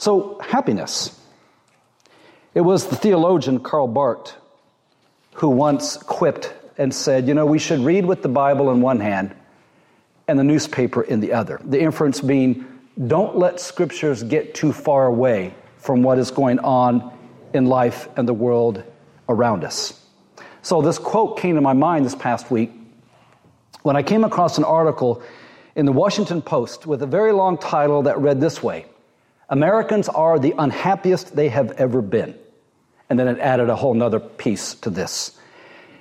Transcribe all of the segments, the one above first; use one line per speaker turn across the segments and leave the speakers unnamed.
So, happiness. It was the theologian Karl Barth who once quipped and said, You know, we should read with the Bible in one hand and the newspaper in the other. The inference being, don't let scriptures get too far away from what is going on in life and the world around us. So, this quote came to my mind this past week when I came across an article in the Washington Post with a very long title that read this way Americans are the unhappiest they have ever been. And then it added a whole nother piece to this.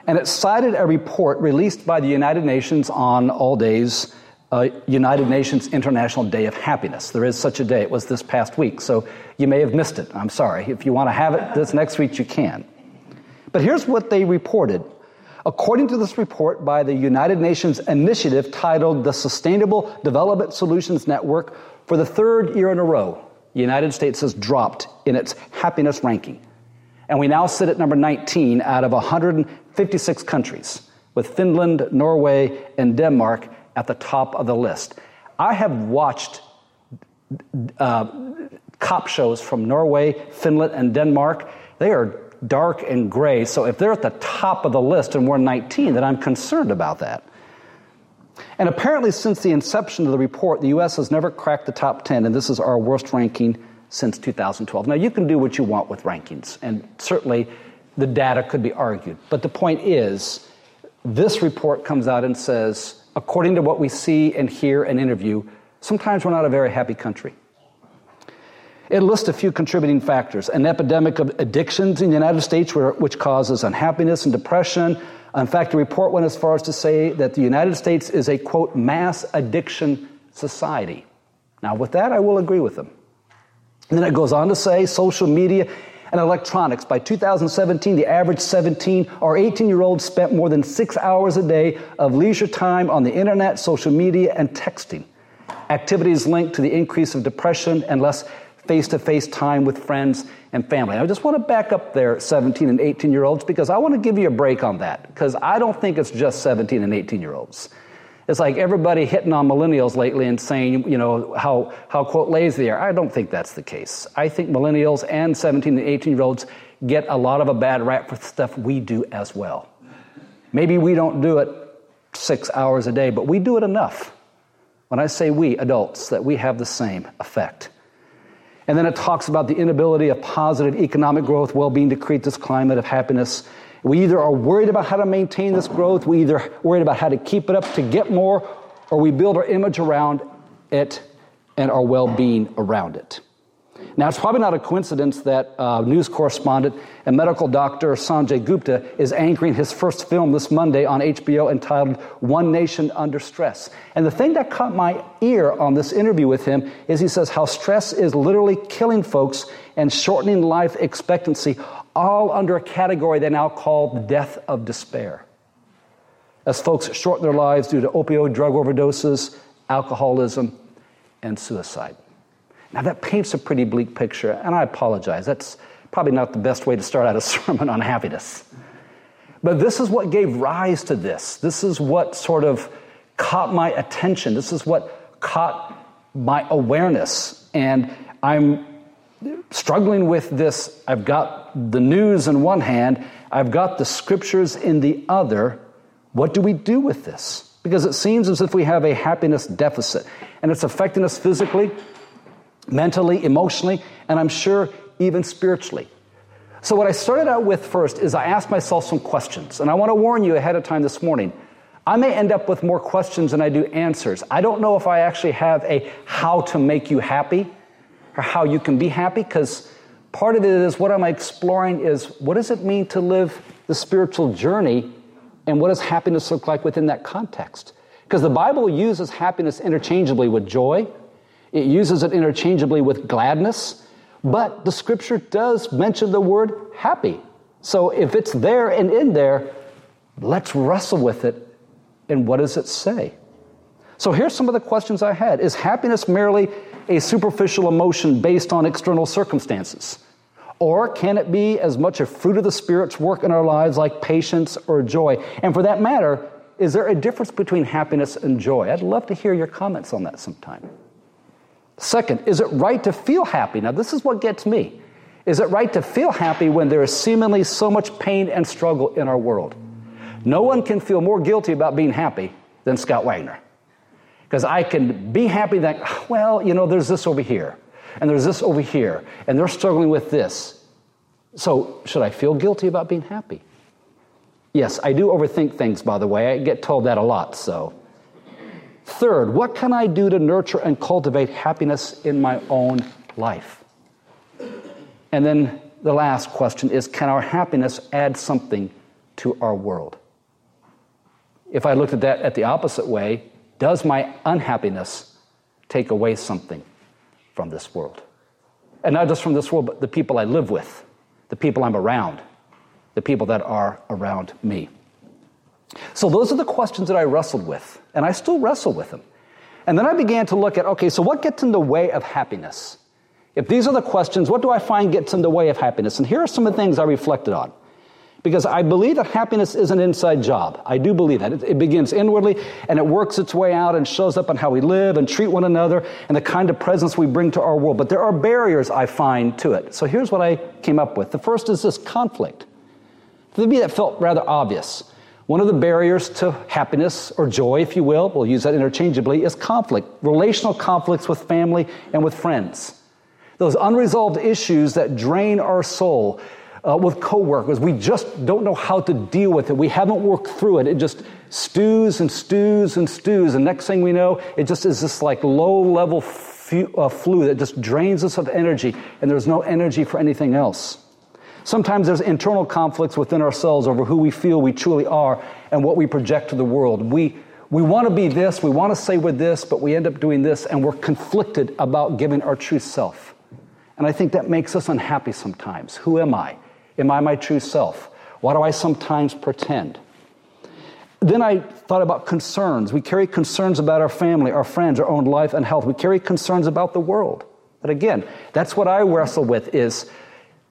And it cited a report released by the United Nations on all days, uh, United Nations International Day of Happiness. There is such a day. It was this past week, so you may have missed it. I'm sorry. If you want to have it this next week, you can. But here's what they reported. According to this report by the United Nations initiative titled the Sustainable Development Solutions Network, for the third year in a row, the United States has dropped in its happiness ranking. And we now sit at number 19 out of 156 countries, with Finland, Norway, and Denmark at the top of the list. I have watched uh, cop shows from Norway, Finland, and Denmark. They are dark and gray. So if they're at the top of the list and we're 19, then I'm concerned about that. And apparently, since the inception of the report, the U.S. has never cracked the top 10, and this is our worst ranking since 2012. Now, you can do what you want with rankings, and certainly the data could be argued. But the point is, this report comes out and says, according to what we see and hear and interview, sometimes we're not a very happy country. It lists a few contributing factors an epidemic of addictions in the United States, which causes unhappiness and depression. In fact, the report went as far as to say that the United States is a, quote, mass addiction society. Now, with that, I will agree with them. And then it goes on to say social media and electronics. By 2017, the average 17 or 18 year old spent more than six hours a day of leisure time on the internet, social media, and texting. Activities linked to the increase of depression and less face to face time with friends and family. I just want to back up there, 17 and 18 year olds, because I want to give you a break on that, because I don't think it's just 17 and 18 year olds. It's like everybody hitting on millennials lately and saying, you know, how, how quote, lazy they are. I don't think that's the case. I think millennials and 17 and 18 year olds get a lot of a bad rap for stuff we do as well. Maybe we don't do it six hours a day, but we do it enough. When I say we, adults, that we have the same effect. And then it talks about the inability of positive economic growth, well being to create this climate of happiness. We either are worried about how to maintain this growth, we either worried about how to keep it up to get more, or we build our image around it and our well being around it. Now, it's probably not a coincidence that uh, news correspondent and medical doctor Sanjay Gupta is anchoring his first film this Monday on HBO entitled One Nation Under Stress. And the thing that caught my ear on this interview with him is he says how stress is literally killing folks and shortening life expectancy, all under a category they now call the death of despair. As folks shorten their lives due to opioid drug overdoses, alcoholism, and suicide. Now, that paints a pretty bleak picture, and I apologize. That's probably not the best way to start out a sermon on happiness. But this is what gave rise to this. This is what sort of caught my attention. This is what caught my awareness. And I'm struggling with this. I've got the news in one hand, I've got the scriptures in the other. What do we do with this? Because it seems as if we have a happiness deficit, and it's affecting us physically, mentally, emotionally, and I'm sure even spiritually. So, what I started out with first is I asked myself some questions, and I want to warn you ahead of time this morning. I may end up with more questions than I do answers. I don't know if I actually have a how to make you happy or how you can be happy, because part of it is what I'm exploring is what does it mean to live the spiritual journey, and what does happiness look like within that context? Because the Bible uses happiness interchangeably with joy, it uses it interchangeably with gladness, but the scripture does mention the word happy. So if it's there and in there, let's wrestle with it. And what does it say? So here's some of the questions I had Is happiness merely a superficial emotion based on external circumstances? Or can it be as much a fruit of the Spirit's work in our lives like patience or joy? And for that matter, is there a difference between happiness and joy? I'd love to hear your comments on that sometime. Second, is it right to feel happy? Now, this is what gets me. Is it right to feel happy when there is seemingly so much pain and struggle in our world? No one can feel more guilty about being happy than Scott Wagner. Because I can be happy that, well, you know, there's this over here, and there's this over here, and they're struggling with this. So, should I feel guilty about being happy? Yes, I do overthink things, by the way. I get told that a lot, so. Third, what can I do to nurture and cultivate happiness in my own life? And then the last question is can our happiness add something to our world? If I looked at that at the opposite way, does my unhappiness take away something from this world? And not just from this world, but the people I live with, the people I'm around, the people that are around me. So those are the questions that I wrestled with, and I still wrestle with them. And then I began to look at okay, so what gets in the way of happiness? If these are the questions, what do I find gets in the way of happiness? And here are some of the things I reflected on. Because I believe that happiness is an inside job. I do believe that. It, it, begins inwardly and it works its way out and shows up on how we live and treat one another and the kind of presence we bring to our world. But there are barriers I find to it. So here's what I came up with. The first is this conflict. To me, that felt rather obvious. One of the barriers to happiness or joy, if you will, we'll use that interchangeably, is conflict, relational conflicts with family and with friends. Those unresolved issues that drain our soul uh, with coworkers, we just don't know how to deal with it. We haven't worked through it. It just stews and stews and stews. And next thing we know, it just is this like low level uh, flu that just drains us of energy, and there's no energy for anything else. Sometimes there's internal conflicts within ourselves over who we feel we truly are and what we project to the world. We, we want to be this, we want to say we're this, but we end up doing this, and we're conflicted about giving our true self. And I think that makes us unhappy sometimes. Who am I? Am I my true self? Why do I sometimes pretend? Then I thought about concerns. We carry concerns about our family, our friends, our own life and health. We carry concerns about the world. But again, that's what I wrestle with is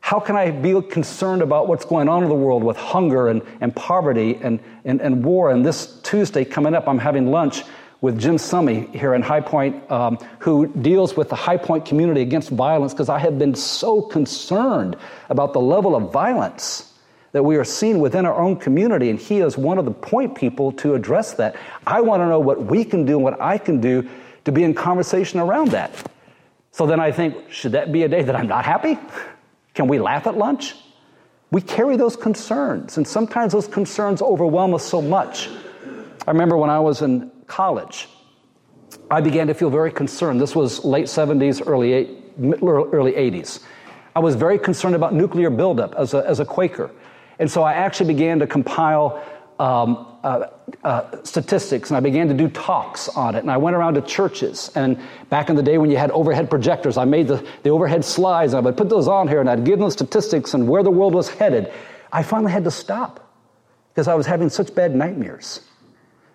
how can I be concerned about what's going on in the world with hunger and, and poverty and, and, and war? And this Tuesday coming up, I'm having lunch with Jim Summey here in High Point, um, who deals with the High Point community against violence, because I have been so concerned about the level of violence that we are seeing within our own community, and he is one of the point people to address that. I want to know what we can do and what I can do to be in conversation around that. So then I think, should that be a day that I'm not happy? Can we laugh at lunch? We carry those concerns, and sometimes those concerns overwhelm us so much. I remember when I was in college, I began to feel very concerned. This was late 70s, early, eight, early 80s. I was very concerned about nuclear buildup as a, as a Quaker. And so I actually began to compile um, uh, uh, statistics and I began to do talks on it. And I went around to churches. And back in the day when you had overhead projectors, I made the, the overhead slides and I would put those on here and I'd give them statistics and where the world was headed. I finally had to stop because I was having such bad nightmares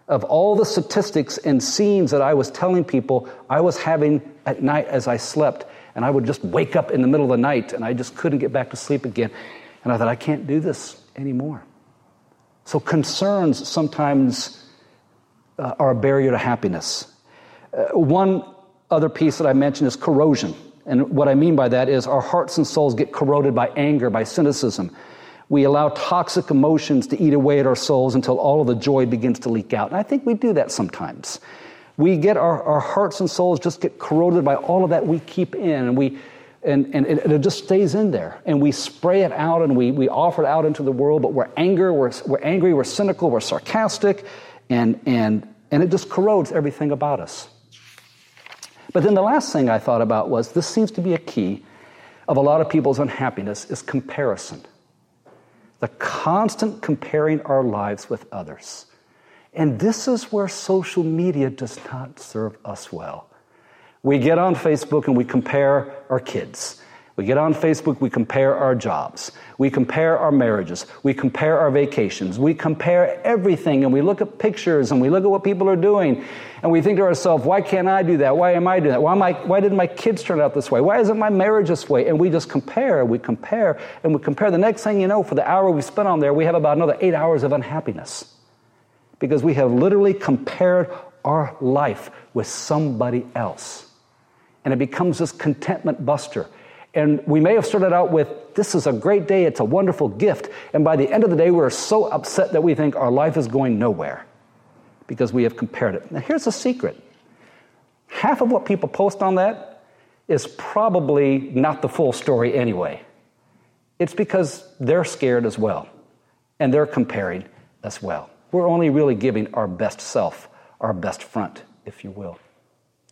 of all the statistics and scenes that I was telling people I was having at night as I slept. And I would just wake up in the middle of the night and I just couldn't get back to sleep again. And I thought, I can't do this anymore. So concerns sometimes uh, are a barrier to happiness. Uh, one other piece that I mentioned is corrosion. And what I mean by that is our hearts and souls get corroded by anger, by cynicism. We allow toxic emotions to eat away at our souls until all of the joy begins to leak out. And I think we do that sometimes. We get our, our hearts and souls just get corroded by all of that we keep in, and we and, and it, it, just stays in there. And we spray it out and we, we offer it out into the world, but we're angry, we're, we're angry, we're cynical, we're sarcastic, and, and, and it just corrodes everything about us. But then the last thing I thought about was this seems to be a key of a lot of people's unhappiness is comparison. The constant comparing our lives with others. And this is where social media does not serve us well. We get on Facebook and we compare our kids. We get on Facebook, we compare our jobs. We compare our marriages. We compare our vacations. We compare everything and we look at pictures and we look at what people are doing and we think to ourselves, why can't I do that? Why am I doing that? Why, am I, why didn't my kids turn out this way? Why isn't my marriage this way? And we just compare, we compare, and we compare. The next thing you know, for the hour we spent on there, we have about another eight hours of unhappiness because we have literally compared our life with somebody else. And it becomes this contentment buster. And we may have started out with, this is a great day, it's a wonderful gift. And by the end of the day, we're so upset that we think our life is going nowhere because we have compared it. Now, here's the secret half of what people post on that is probably not the full story anyway. It's because they're scared as well, and they're comparing as well. We're only really giving our best self, our best front, if you will.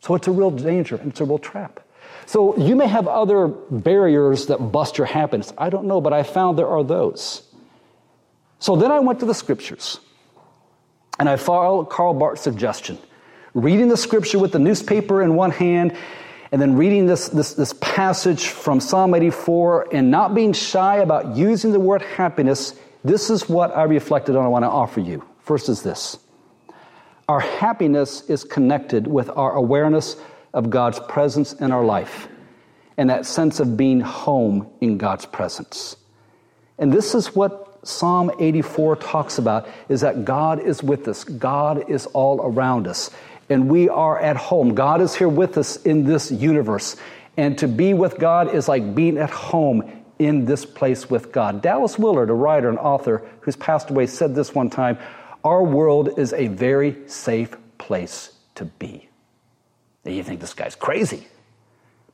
So it's a real danger, and it's a real trap. So you may have other barriers that bust your happiness. I don't know, but I found there are those. So then I went to the scriptures and I followed Karl Barth's suggestion. Reading the scripture with the newspaper in one hand and then reading this, this, this passage from Psalm 84 and not being shy about using the word happiness, this is what I reflected on I want to offer you. First is this our happiness is connected with our awareness of God's presence in our life and that sense of being home in God's presence. And this is what Psalm 84 talks about is that God is with us. God is all around us and we are at home. God is here with us in this universe. And to be with God is like being at home in this place with God. Dallas Willard, a writer and author who's passed away, said this one time Our world is a very safe place to be. Now you think this guy's crazy.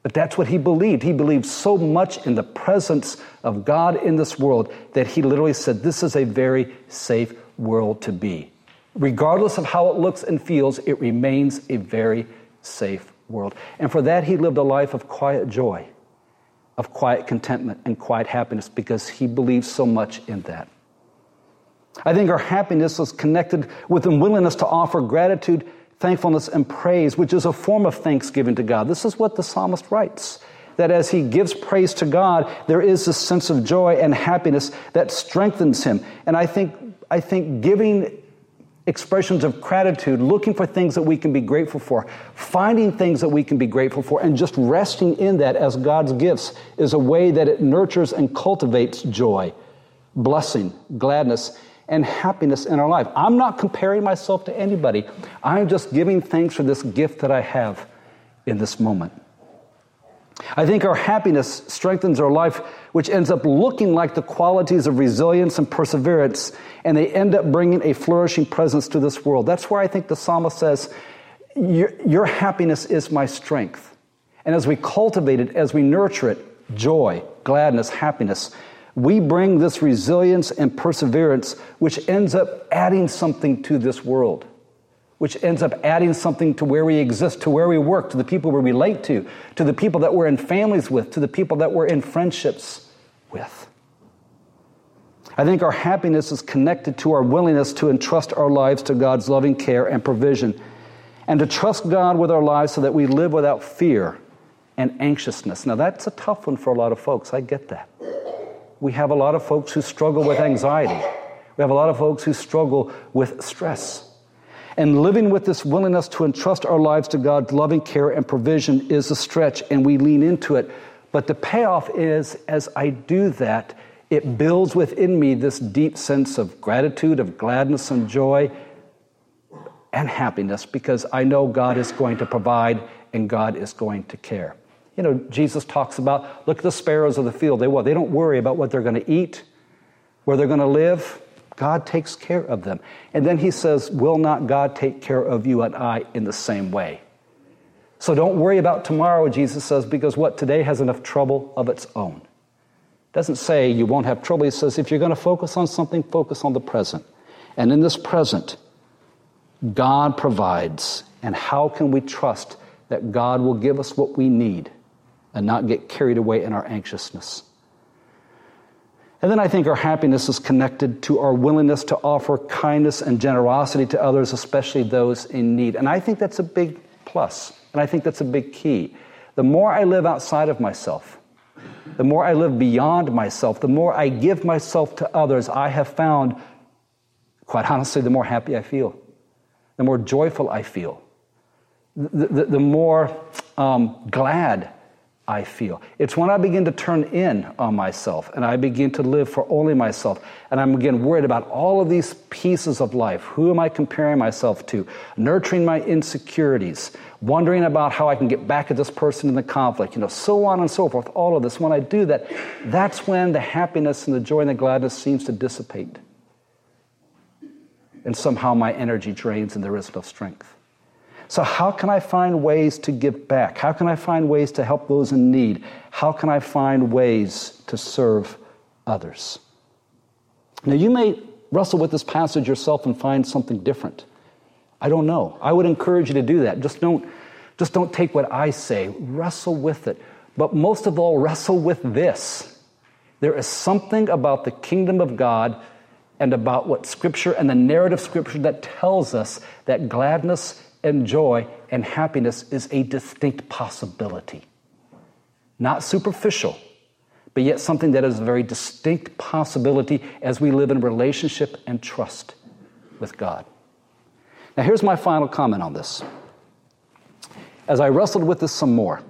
But that's what he believed. He believed so much in the presence of God in this world that he literally said, This is a very safe world to be. Regardless of how it looks and feels, it remains a very safe world. And for that, he lived a life of quiet joy, of quiet contentment, and quiet happiness because he believed so much in that. I think our happiness is connected with a willingness to offer gratitude thankfulness and praise, which is a form of thanksgiving to God. This is what the psalmist writes that as he gives praise to God, there is this sense of joy and happiness that strengthens him. And I think, I think giving expressions of gratitude, looking for things that we can be grateful for, finding things that we can be grateful for, and just resting in that as God's gifts is a way that it nurtures and cultivates joy, blessing, gladness, and happiness in our life. I'm not comparing myself to anybody. I'm just giving thanks for this gift that I have in this moment. I think our happiness strengthens our life, which ends up looking like the qualities of resilience and perseverance, and they end up bringing a flourishing presence to this world. That's where I think the psalmist says, Your, your happiness is my strength. And as we cultivate it, as we nurture it, joy, gladness, happiness, we bring this resilience and perseverance, which ends up adding something to this world, which ends up adding something to where we exist, to where we work, to the people we relate to, to the people that we're in families with, to the people that we're in friendships with. I think our happiness is connected to our willingness to entrust our lives to God's loving care and provision, and to trust God with our lives so that we live without fear and anxiousness. Now, that's a tough one for a lot of folks. I get that we have a lot of folks who struggle with anxiety. We have a lot of folks who struggle with stress. And living with this willingness to entrust our lives to God's loving care and provision is a stretch, and we lean into it. But the payoff is, as I do that, it builds within me this deep sense of gratitude, of gladness and joy and happiness because I know God is going to provide and God is going to care. You know, Jesus talks about look at the sparrows of the field. They what? They don't worry about what they're going to eat, where they're going to live. God takes care of them. And then he says, Will not God take care of you and I in the same way? So don't worry about tomorrow, Jesus says, because what? Today has enough trouble of its own. Doesn't say you won't have trouble. He says, if you're going to focus on something, focus on the present. And in this present, God provides. And how can we trust that God will give us what we need and not get carried away in our anxiousness. And then I think our happiness is connected to our willingness to offer kindness and generosity to others, especially those in need. And I think that's a big plus, and I think that's a big key. The more I live outside of myself, the more I live beyond myself, the more I give myself to others, I have found, quite honestly, the more happy I feel, the more joyful I feel, the, the, the more um, glad I feel. It's when I begin to turn in on myself and I begin to live for only myself and I'm again worried about all of these pieces of life. Who am I comparing myself to? Nurturing my insecurities, wondering about how I can get back at this person in the conflict, you know, so on and so forth. All of this. When I do that, that's when the happiness and the joy and the gladness seems to dissipate. And somehow my energy drains and there is no strength. So, how can I find ways to give back? How can I find ways to help those in need? How can I find ways to serve others? Now, you may wrestle with this passage yourself and find something different. I don't know. I would encourage you to do that. Just don't, just don't take what I say, wrestle with it. But most of all, wrestle with this. There is something about the kingdom of God and about what Scripture and the narrative Scripture that tells us that gladness and joy and happiness is a distinct possibility. Not superficial, but yet something that is a very distinct possibility as we live in relationship and trust with God. Now, here's my final comment on this. As I wrestled with this some more,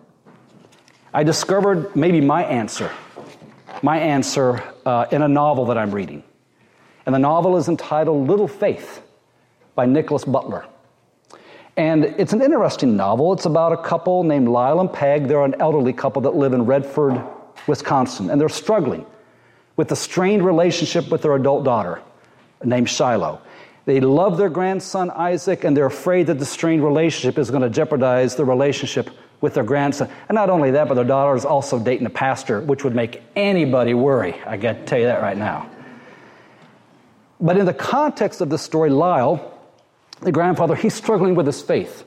I discovered maybe my answer, my answer uh, in a novel that I'm reading. And the novel is entitled Little Faith by Nickolas Butler. And it's an interesting novel. It's about a couple named Lyle and Peg. They're an elderly couple that live in Redford, Wisconsin, and they're struggling with a strained relationship with their adult daughter named Shiloh. They love their grandson Isaac, and they're afraid that the strained relationship is going to jeopardize the relationship with their grandson. And not only that, but their daughter is also dating a pastor, which would make anybody worry. I got to tell you that right now. But in the context of the story, Lyle the grandfather, he's struggling with his faith.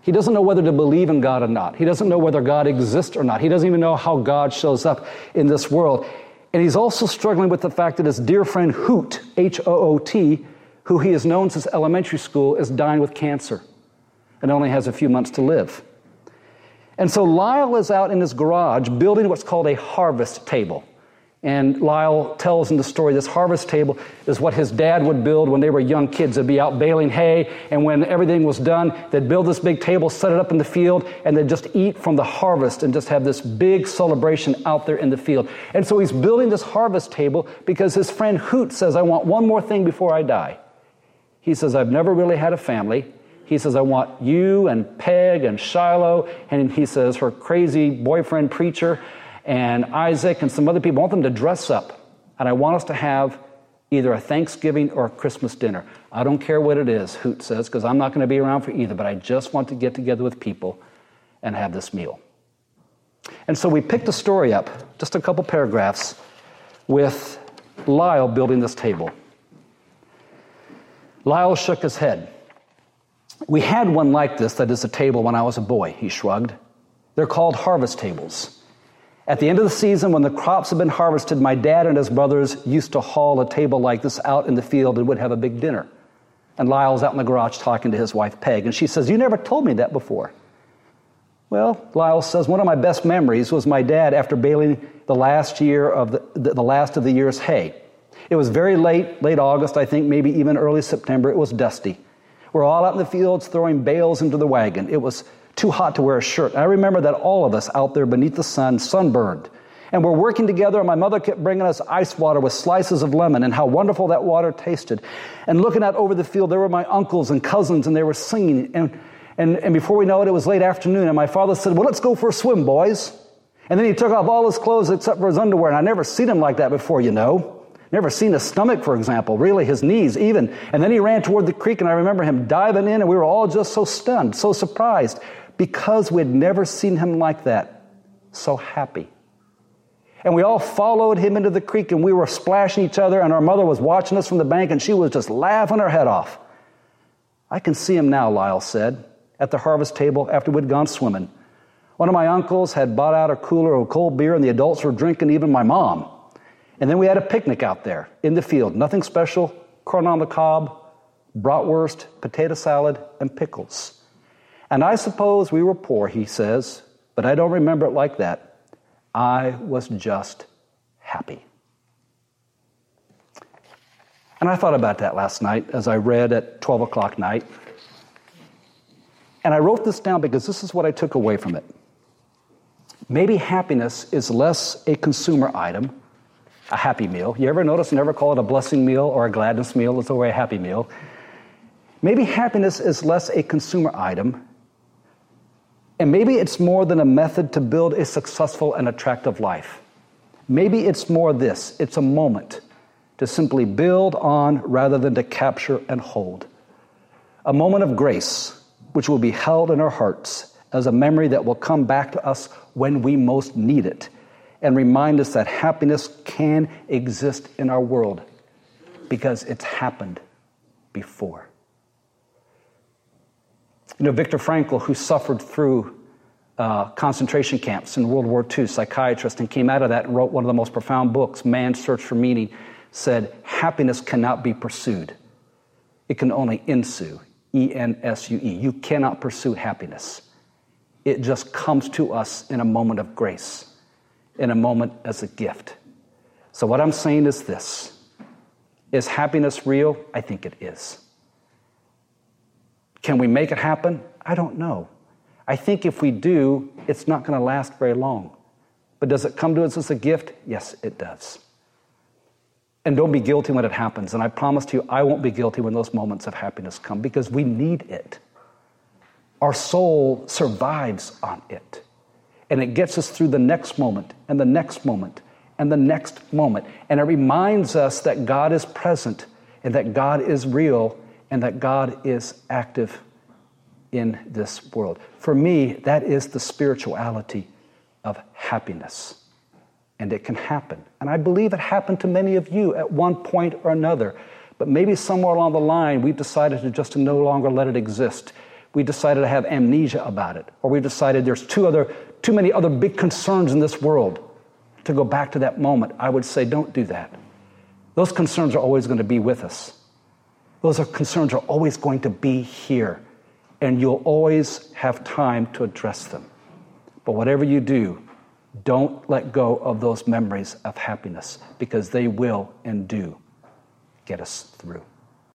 He doesn't know whether to believe in God or not. He doesn't know whether God exists or not. He doesn't even know how God shows up in this world. And he's also struggling with the fact that his dear friend Hoot, H O O T, who he has known since elementary school, is dying with cancer and only has a few months to live. And so Lyle is out in his garage building what's called a harvest table. And Lyle tells in the story this harvest table is what his dad would build when they were young kids. They'd be out baling hay, and when everything was done, they'd build this big table, set it up in the field, and they'd just eat from the harvest and just have this big celebration out there in the field. And so he's building this harvest table because his friend Hoot says, I want one more thing before I die. He says, I've never really had a family. He says, I want you and Peg and Shiloh, and he says, her crazy boyfriend preacher and Isaac and some other people. I want them to dress up. And I want us to have either a Thanksgiving or a Christmas dinner. I don't care what it is, Hoot says, because I'm not going to be around for either, but I just want to get together with people and have this meal. And so we picked a story up, just a couple paragraphs, with Lyle building this table. Lyle shook his head. We had one like this that is a table when I was a boy, he shrugged. They're called harvest tables. At the end of the season, when the crops had been harvested, my dad and his brothers used to haul a table like this out in the field and would have a big dinner. And Lyle's out in the garage talking to his wife, Peg, and she says, You never told me that before. Well, Lyle says, One of my best memories was my dad after baling the last year of the, the, the last of the year's hay. It was very late, late August, I think, maybe even early September. It was dusty. We're all out in the fields throwing bales into the wagon. It was too hot to wear a shirt. I remember that all of us out there beneath the sun, sunburned. And we're working together, and my mother kept bringing us ice water with slices of lemon, and how wonderful that water tasted. And looking out over the field, there were my uncles and cousins, and they were singing. And, and, and before we know it, it was late afternoon, and my father said, Well, let's go for a swim, boys. And then he took off all his clothes except for his underwear, and I never seen him like that before, you know. Never seen his stomach, for example, really his knees even. And then he ran toward the creek, and I remember him diving in, and we were all just so stunned, so surprised because we had never seen him like that, so happy. And we all followed him into the creek and we were splashing each other, and our mother was watching us from the bank and she was just laughing her head off. I can see him now, Lyle said, at the harvest table after we'd gone swimming. One of my uncles had bought out a cooler of cold beer, and the adults were drinking, even my mom. And then we had a picnic out there in the field. Nothing special corn on the cob, bratwurst, potato salad, and pickles. And I suppose we were poor, he says, but I don't remember it like that. I was just happy. And I thought about that last night as I read at 12 o'clock night. And I wrote this down because this is what I took away from it. Maybe happiness is less a consumer item, a happy meal. You ever notice never call it a blessing meal or a gladness meal, it's always a happy meal. Maybe happiness is less a consumer item, and maybe it's more than a method to build a successful and attractive life. Maybe it's more this it's a moment to simply build on rather than to capture and hold. A moment of grace, which will be held in our hearts as a memory that will come back to us when we most need it and remind us that happiness can exist in our world because it's happened before. You know, Viktor Frankl, who suffered through uh, concentration camps in World War II, psychiatrist, and came out of that and wrote one of the most profound books, Man's Search for Meaning, said, Happiness cannot be pursued, it can only ensue. E N S U E. You cannot pursue happiness. It just comes to us in a moment of grace, in a moment as a gift. So, what I'm saying is this Is happiness real? I think it is. Can we make it happen? I don't know. I think if we do, it's not going to last very long. But does it come to us as a gift? Yes, it does. And don't be guilty when it happens. And I promise to you, I won't be guilty when those moments of happiness come because we need it. Our soul survives on it. And it gets us through the next moment and the next moment and the next moment. And it reminds us that God is present and that God is real and that God is active in this world. For me, that is the spirituality of happiness. And it can happen. And I believe it happened to many of you at one point or another. But maybe somewhere along the line, we've decided to just no longer let it exist. We decided to have amnesia about it. Or we decided there's too, other, too many other big concerns in this world to go back to that moment. I would say, don't do that. Those concerns are always going to be with us. Those are, concerns are always going to be here and you'll always have time to address them. But whatever you do, don't let go of those memories of happiness because they will and do get us through.